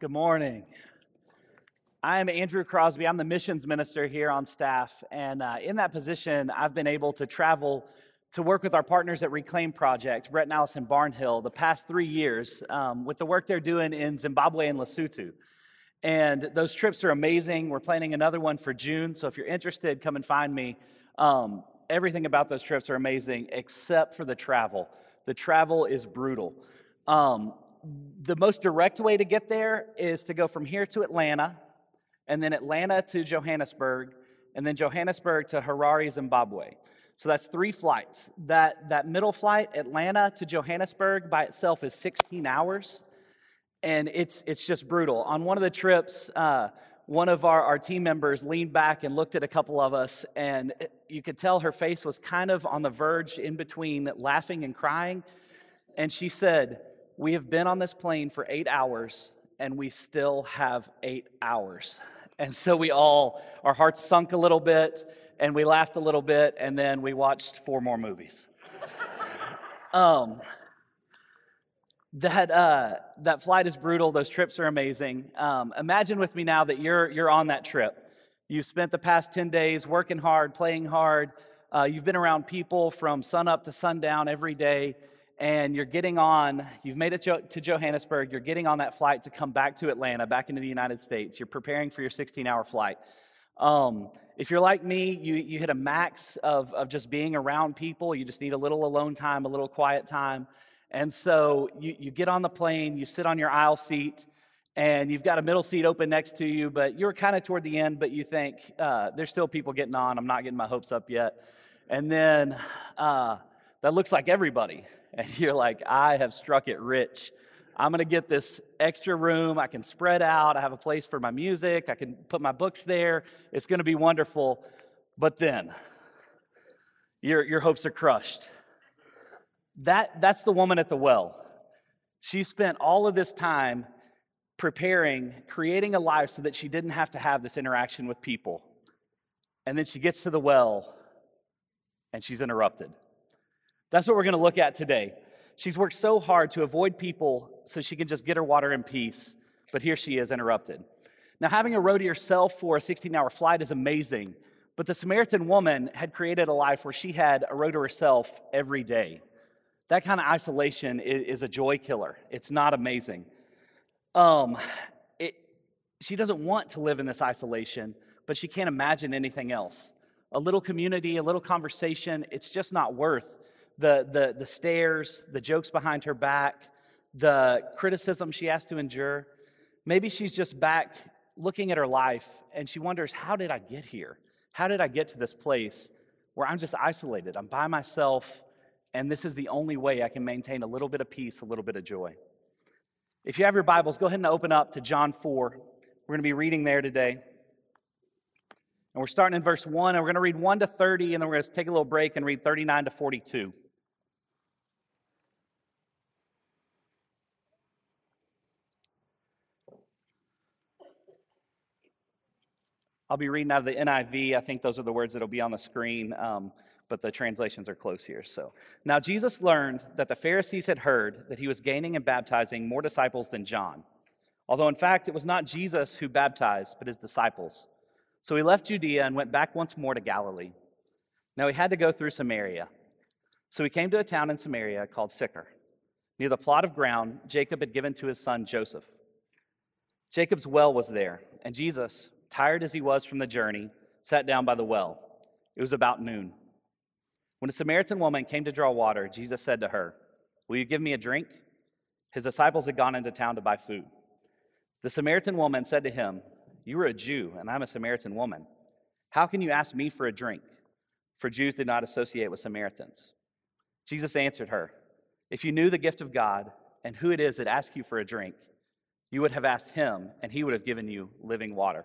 Good morning. I am Andrew Crosby. I'm the missions minister here on staff. And uh, in that position, I've been able to travel to work with our partners at Reclaim Project, Brett and Allison Barnhill, the past three years um, with the work they're doing in Zimbabwe and Lesotho. And those trips are amazing. We're planning another one for June. So if you're interested, come and find me. Um, everything about those trips are amazing except for the travel. The travel is brutal. Um, the most direct way to get there is to go from here to Atlanta, and then Atlanta to Johannesburg, and then Johannesburg to Harare, Zimbabwe. So that's three flights. That, that middle flight, Atlanta to Johannesburg, by itself is 16 hours, and it's, it's just brutal. On one of the trips, uh, one of our, our team members leaned back and looked at a couple of us, and you could tell her face was kind of on the verge in between laughing and crying. And she said, We have been on this plane for eight hours, and we still have eight hours. And so we all, our hearts sunk a little bit, and we laughed a little bit, and then we watched four more movies. um, that uh, that flight is brutal. Those trips are amazing. Um, imagine with me now that you're you're on that trip. You've spent the past ten days working hard, playing hard. Uh, you've been around people from sunup to sundown every day, and you're getting on. You've made it to Johannesburg. You're getting on that flight to come back to Atlanta, back into the United States. You're preparing for your 16-hour flight. Um, if you're like me, you, you hit a max of, of just being around people. You just need a little alone time, a little quiet time. And so you, you get on the plane, you sit on your aisle seat, and you've got a middle seat open next to you, but you're kind of toward the end, but you think, uh, there's still people getting on. I'm not getting my hopes up yet. And then uh, that looks like everybody. And you're like, I have struck it rich. I'm going to get this extra room. I can spread out. I have a place for my music. I can put my books there. It's going to be wonderful. But then your, your hopes are crushed that, that's the woman at the well. She spent all of this time preparing, creating a life so that she didn't have to have this interaction with people. And then she gets to the well and she's interrupted. That's what we're going to look at today. She's worked so hard to avoid people so she can just get her water in peace, but here she is interrupted. Now, having a row to yourself for a 16 hour flight is amazing, but the Samaritan woman had created a life where she had a row to herself every day that kind of isolation is, a joy killer. It's not amazing. Um, it, she doesn't want to live in this isolation, but she can't imagine anything else. A little community, a little conversation, it's just not worth the, the, the stares, the jokes behind her back, the criticism she has to endure. Maybe she's just back looking at her life and she wonders, how did I get here? How did I get to this place where I'm just isolated? I'm by myself and this is the only way I can maintain a little bit of peace, a little bit of joy. If you have your Bibles, go ahead and open up to John 4. We're going to be reading there today. And we're starting in verse 1, and we're going to read 1 to 30, and then we're going to take a little break and read 39 to 42. I'll be reading out of the NIV. I think those are the words that will be on the screen. Um, but the translations are close here. So now Jesus learned that the Pharisees had heard that he was gaining and baptizing more disciples than John, although in fact it was not Jesus who baptized, but his disciples. So he left Judea and went back once more to Galilee. Now he had to go through Samaria. So he came to a town in Samaria called Sychar, near the plot of ground Jacob had given to his son Joseph. Jacob's well was there, and Jesus, tired as he was from the journey, sat down by the well. It was about noon. When a Samaritan woman came to draw water, Jesus said to her, Will you give me a drink? His disciples had gone into town to buy food. The Samaritan woman said to him, You are a Jew, and I'm a Samaritan woman. How can you ask me for a drink? For Jews did not associate with Samaritans. Jesus answered her, If you knew the gift of God and who it is that asks you for a drink, you would have asked him, and he would have given you living water.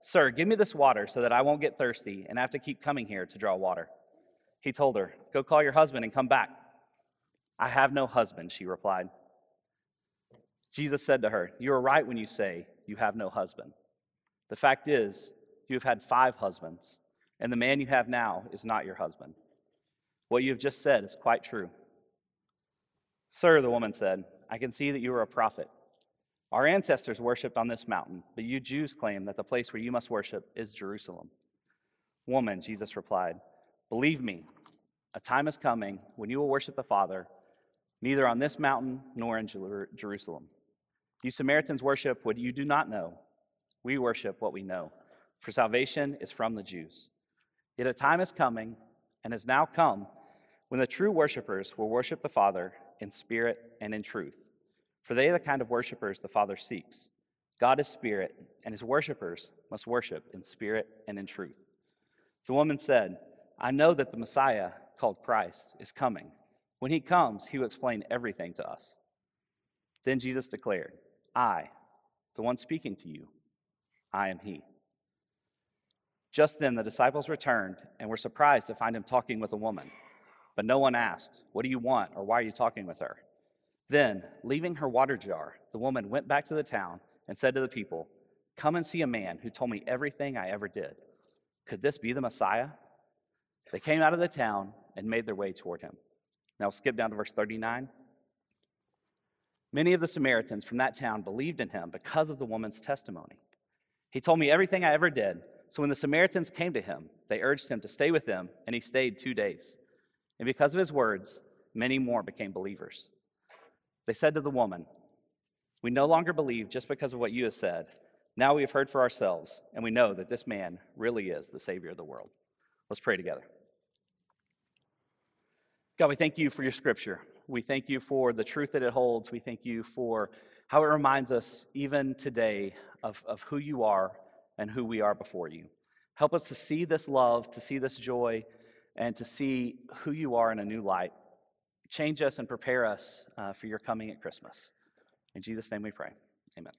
Sir, give me this water so that I won't get thirsty and have to keep coming here to draw water. He told her, Go call your husband and come back. I have no husband, she replied. Jesus said to her, You are right when you say you have no husband. The fact is, you have had five husbands, and the man you have now is not your husband. What you have just said is quite true. Sir, the woman said, I can see that you are a prophet. Our ancestors worshipped on this mountain, but you Jews claim that the place where you must worship is Jerusalem. Woman, Jesus replied, Believe me, a time is coming when you will worship the Father, neither on this mountain nor in Jerusalem. You Samaritans worship what you do not know. We worship what we know, for salvation is from the Jews. Yet a time is coming, and has now come, when the true worshippers will worship the Father in spirit and in truth. For they are the kind of worshippers the Father seeks. God is spirit, and his worshippers must worship in spirit and in truth. The woman said, I know that the Messiah, called Christ, is coming. When he comes, he will explain everything to us. Then Jesus declared, I, the one speaking to you, I am he. Just then the disciples returned and were surprised to find him talking with a woman. But no one asked, What do you want, or why are you talking with her? Then, leaving her water jar, the woman went back to the town and said to the people, Come and see a man who told me everything I ever did. Could this be the Messiah? They came out of the town and made their way toward him. Now, skip down to verse 39. Many of the Samaritans from that town believed in him because of the woman's testimony. He told me everything I ever did. So when the Samaritans came to him, they urged him to stay with them, and he stayed two days. And because of his words, many more became believers. They said to the woman, We no longer believe just because of what you have said. Now we have heard for ourselves, and we know that this man really is the Savior of the world. Let's pray together. God, we thank you for your scripture. We thank you for the truth that it holds. We thank you for how it reminds us, even today, of, of who you are and who we are before you. Help us to see this love, to see this joy, and to see who you are in a new light. Change us and prepare us uh, for your coming at Christmas. In Jesus' name we pray. Amen.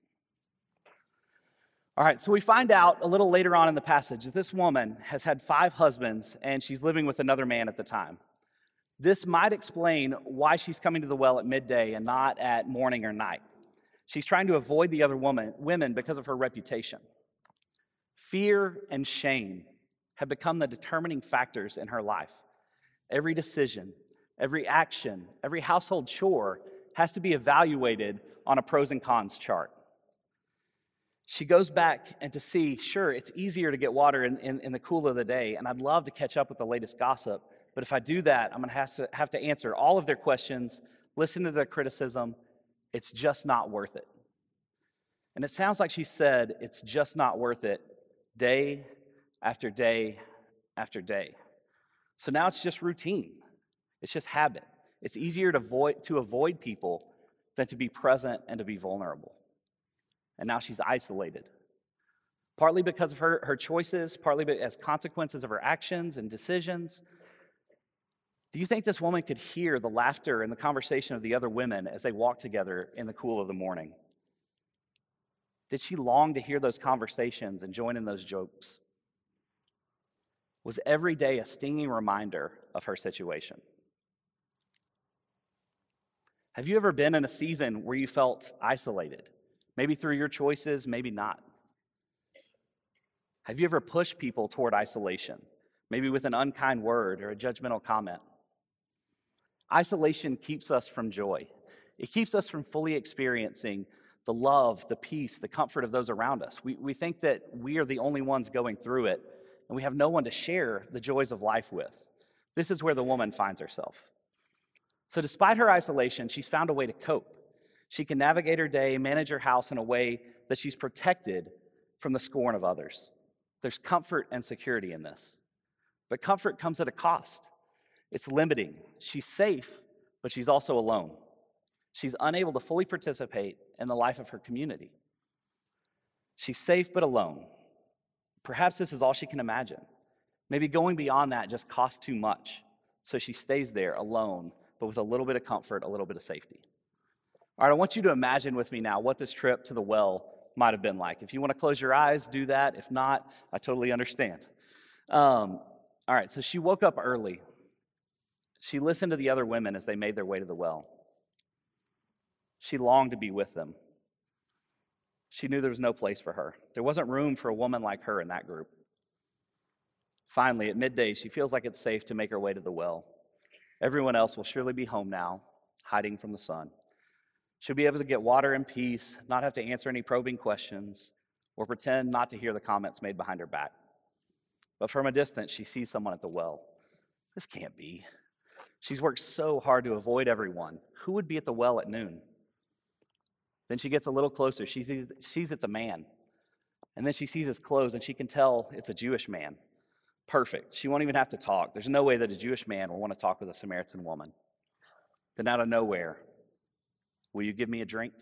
All right, so we find out a little later on in the passage that this woman has had five husbands and she's living with another man at the time. This might explain why she's coming to the well at midday and not at morning or night. She's trying to avoid the other woman, women because of her reputation. Fear and shame have become the determining factors in her life. Every decision, every action, every household chore has to be evaluated on a pros and cons chart. She goes back and to see, sure, it's easier to get water in, in, in the cool of the day, and I'd love to catch up with the latest gossip. But if I do that, I'm to have to have to answer all of their questions, listen to their criticism. It's just not worth it. And it sounds like she said, it's just not worth it day after day after day. So now it's just routine, it's just habit. It's easier to avoid, to avoid people than to be present and to be vulnerable. And now she's isolated. Partly because of her, her choices, partly as consequences of her actions and decisions. Do you think this woman could hear the laughter and the conversation of the other women as they walked together in the cool of the morning? Did she long to hear those conversations and join in those jokes? Was every day a stinging reminder of her situation? Have you ever been in a season where you felt isolated? Maybe through your choices, maybe not. Have you ever pushed people toward isolation? Maybe with an unkind word or a judgmental comment? Isolation keeps us from joy. It keeps us from fully experiencing the love, the peace, the comfort of those around us. We, we think that we are the only ones going through it, and we have no one to share the joys of life with. This is where the woman finds herself. So, despite her isolation, she's found a way to cope. She can navigate her day, manage her house in a way that she's protected from the scorn of others. There's comfort and security in this. But comfort comes at a cost. It's limiting. She's safe, but she's also alone. She's unable to fully participate in the life of her community. She's safe but alone. Perhaps this is all she can imagine. Maybe going beyond that just costs too much. So she stays there alone, but with a little bit of comfort, a little bit of safety. All right, I want you to imagine with me now what this trip to the well might have been like. If you want to close your eyes, do that. If not, I totally understand. Um, all right, so she woke up early. She listened to the other women as they made their way to the well. She longed to be with them. She knew there was no place for her. There wasn't room for a woman like her in that group. Finally, at midday, she feels like it's safe to make her way to the well. Everyone else will surely be home now, hiding from the sun. She'll be able to get water in peace, not have to answer any probing questions, or pretend not to hear the comments made behind her back. But from a distance, she sees someone at the well. This can't be. She's worked so hard to avoid everyone. Who would be at the well at noon? Then she gets a little closer. She sees, sees it's a man. And then she sees his clothes and she can tell it's a Jewish man. Perfect. She won't even have to talk. There's no way that a Jewish man will want to talk with a Samaritan woman. Then, out of nowhere, will you give me a drink?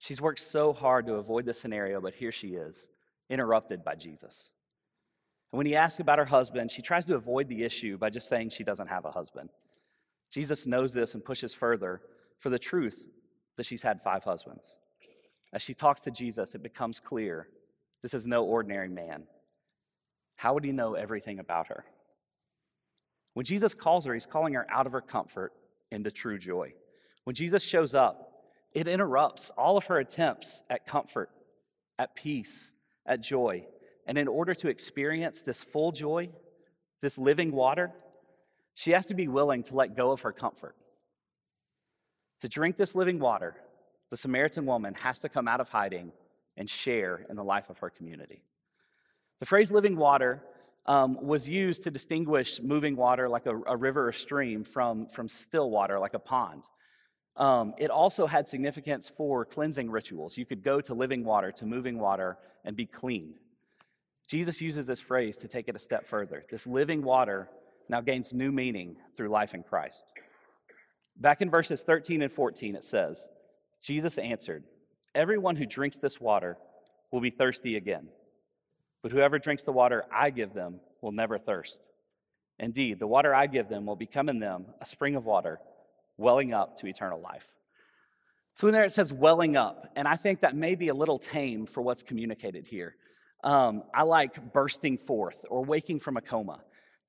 She's worked so hard to avoid the scenario, but here she is, interrupted by Jesus. And when he asks about her husband, she tries to avoid the issue by just saying she doesn't have a husband. Jesus knows this and pushes further for the truth that she's had five husbands. As she talks to Jesus, it becomes clear this is no ordinary man. How would he know everything about her? When Jesus calls her, he's calling her out of her comfort into true joy. When Jesus shows up, it interrupts all of her attempts at comfort, at peace, at joy. And in order to experience this full joy, this living water, she has to be willing to let go of her comfort. To drink this living water, the Samaritan woman has to come out of hiding and share in the life of her community. The phrase living water um, was used to distinguish moving water like a, a, river or stream from, from still water like a pond. Um, it also had significance for cleansing rituals. You could go to living water, to moving water, and be cleaned. Jesus uses this phrase to take it a step further. This living water now gains new meaning through life in Christ. Back in verses 13 and 14, it says, Jesus answered, Everyone who drinks this water will be thirsty again. But whoever drinks the water I give them will never thirst. Indeed, the water I give them will become in them a spring of water welling up to eternal life. So in there it says welling up, and I think that may be a little tame for what's communicated here. Um, I like bursting forth or waking from a coma.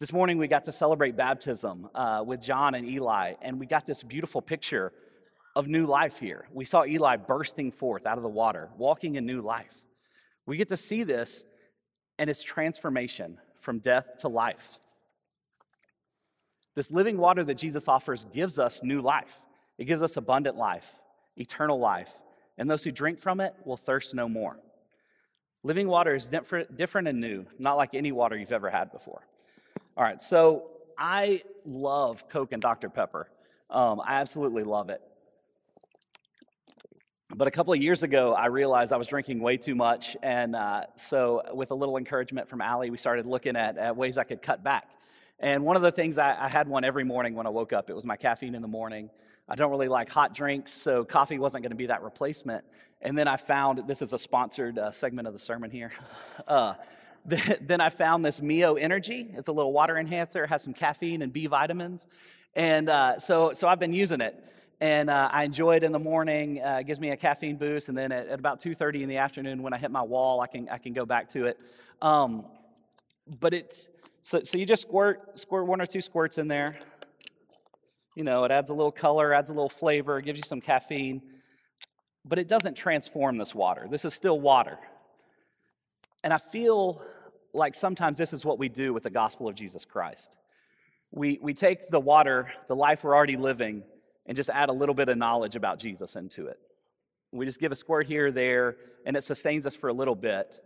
This morning we got to celebrate baptism uh, with John and Eli, and we got this beautiful picture of new life here. We saw Eli bursting forth out of the water, walking in new life. We get to see this and its transformation from death to life. This living water that Jesus offers gives us new life. It gives us abundant life, eternal life, and those who drink from it will thirst no more. Living water is different, and new, not like any water you've ever had before. All right, so I love Coke and Dr. Pepper. Um, I absolutely love it. But a couple of years ago, I realized I was drinking way too much. And uh, so, with a little encouragement from Allie, we started looking at, at, ways I could cut back. And one of the things, I, I had one every morning when I woke up. It was my caffeine in the morning. I don't really like hot drinks, so coffee wasn't going to be that replacement. And then I found this is a sponsored uh, segment of the sermon here. Uh, then I found this Mio Energy. It's a little water enhancer, has some caffeine and B vitamins. And uh, so, so I've been using it and uh, I enjoy it in the morning. Uh, it gives me a caffeine boost, and then at, at, about 2:30 in the afternoon, when I hit my wall, I can I can go back to it. Um, but it's so so you just squirt squirt one or two squirts in there. You know, it adds a little color, adds a little flavor, gives you some caffeine, but it doesn't transform this water. This is still water, and I feel like sometimes this is what we do with the gospel of Jesus Christ. We we take the water, the life we're already living and just add a little bit of knowledge about Jesus into it. We just give a squirt here or there, and it sustains us for a little bit,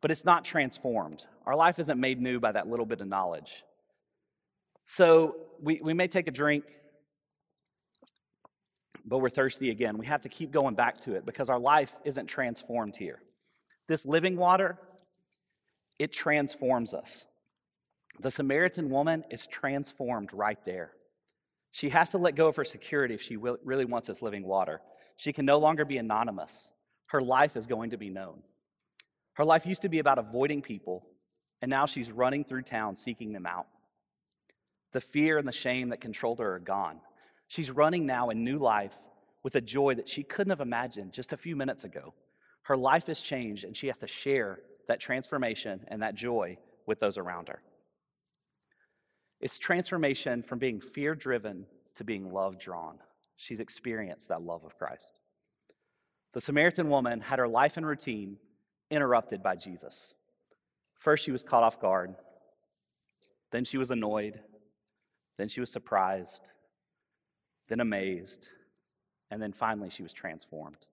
but it's not transformed. Our life isn't made new by that little bit of knowledge. So we, we may take a drink, but we're thirsty again. We have to keep going back to it because our life isn't transformed here. This living water, it transforms us. The Samaritan woman is transformed right there. She has to let go of her security if she really wants this living water. She can no longer be anonymous. Her life is going to be known. Her life used to be about avoiding people, and now she's running through town seeking them out. The fear and the shame that controlled her are gone. She's running now in new life with a joy that she couldn't have imagined just a few minutes ago. Her life has changed, and she has to share that transformation and that joy with those around her. It's transformation from being fear driven to being love drawn. She's experienced that love of Christ. The Samaritan woman had her life and routine interrupted by Jesus. First, she was caught off guard. Then she was annoyed. Then she was surprised. Then amazed. And then finally, she was transformed.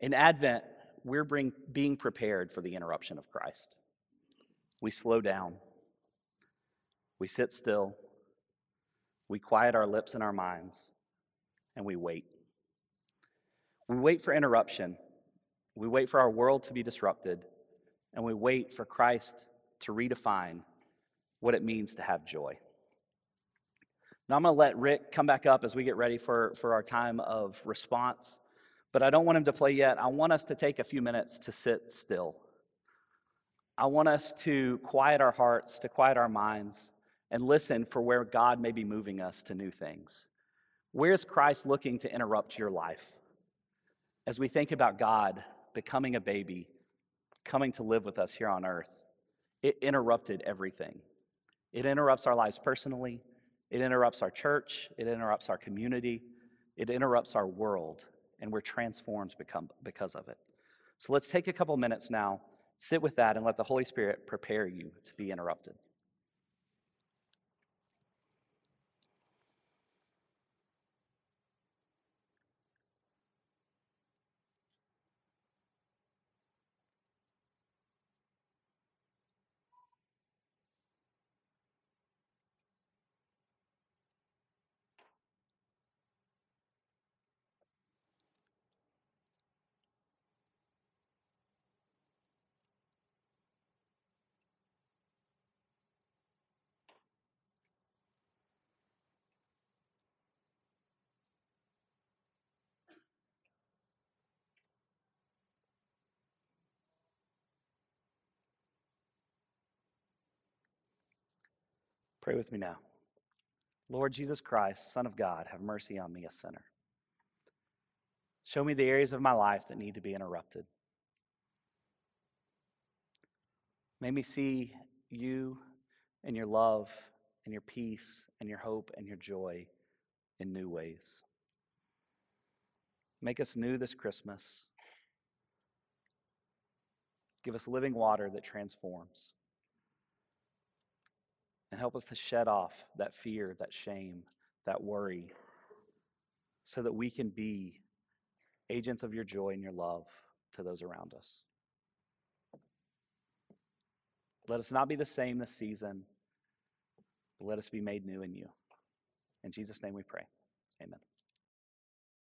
In Advent, we're bring, being prepared for the interruption of Christ. We slow down. We sit still. We quiet our lips and our minds. And we wait. We wait for interruption. We wait for our world to be disrupted. And we wait for Christ to redefine what it means to have joy. Now, I'm going to let Rick come back up as we get ready for, for our time of response, but I don't want him to play yet. I want us to take a few minutes to sit still. I want us to quiet our hearts, to quiet our minds, and listen for where God may be moving us to new things. Where's Christ looking to interrupt your life? As we think about God becoming a baby, coming to live with us here on earth, it interrupted everything. It interrupts our lives personally, it interrupts our church, it interrupts our community, it interrupts our world, and we're transformed become, because of it. So let's take a couple minutes now, sit with that, and let the Holy Spirit prepare you to be interrupted. Pray with me now. Lord Jesus Christ, Son of God, have mercy on me, a sinner. Show me the areas of my life that need to be interrupted. Make me see you and your love and your peace and your hope and your joy in new ways. Make us new this Christmas. Give us living water that transforms and help us to shed off that fear, that shame, that worry, so that we can be agents of your joy and your love to those around us. Let us not be the same this season, but let us be made new in you. In Jesus' name we pray. Amen.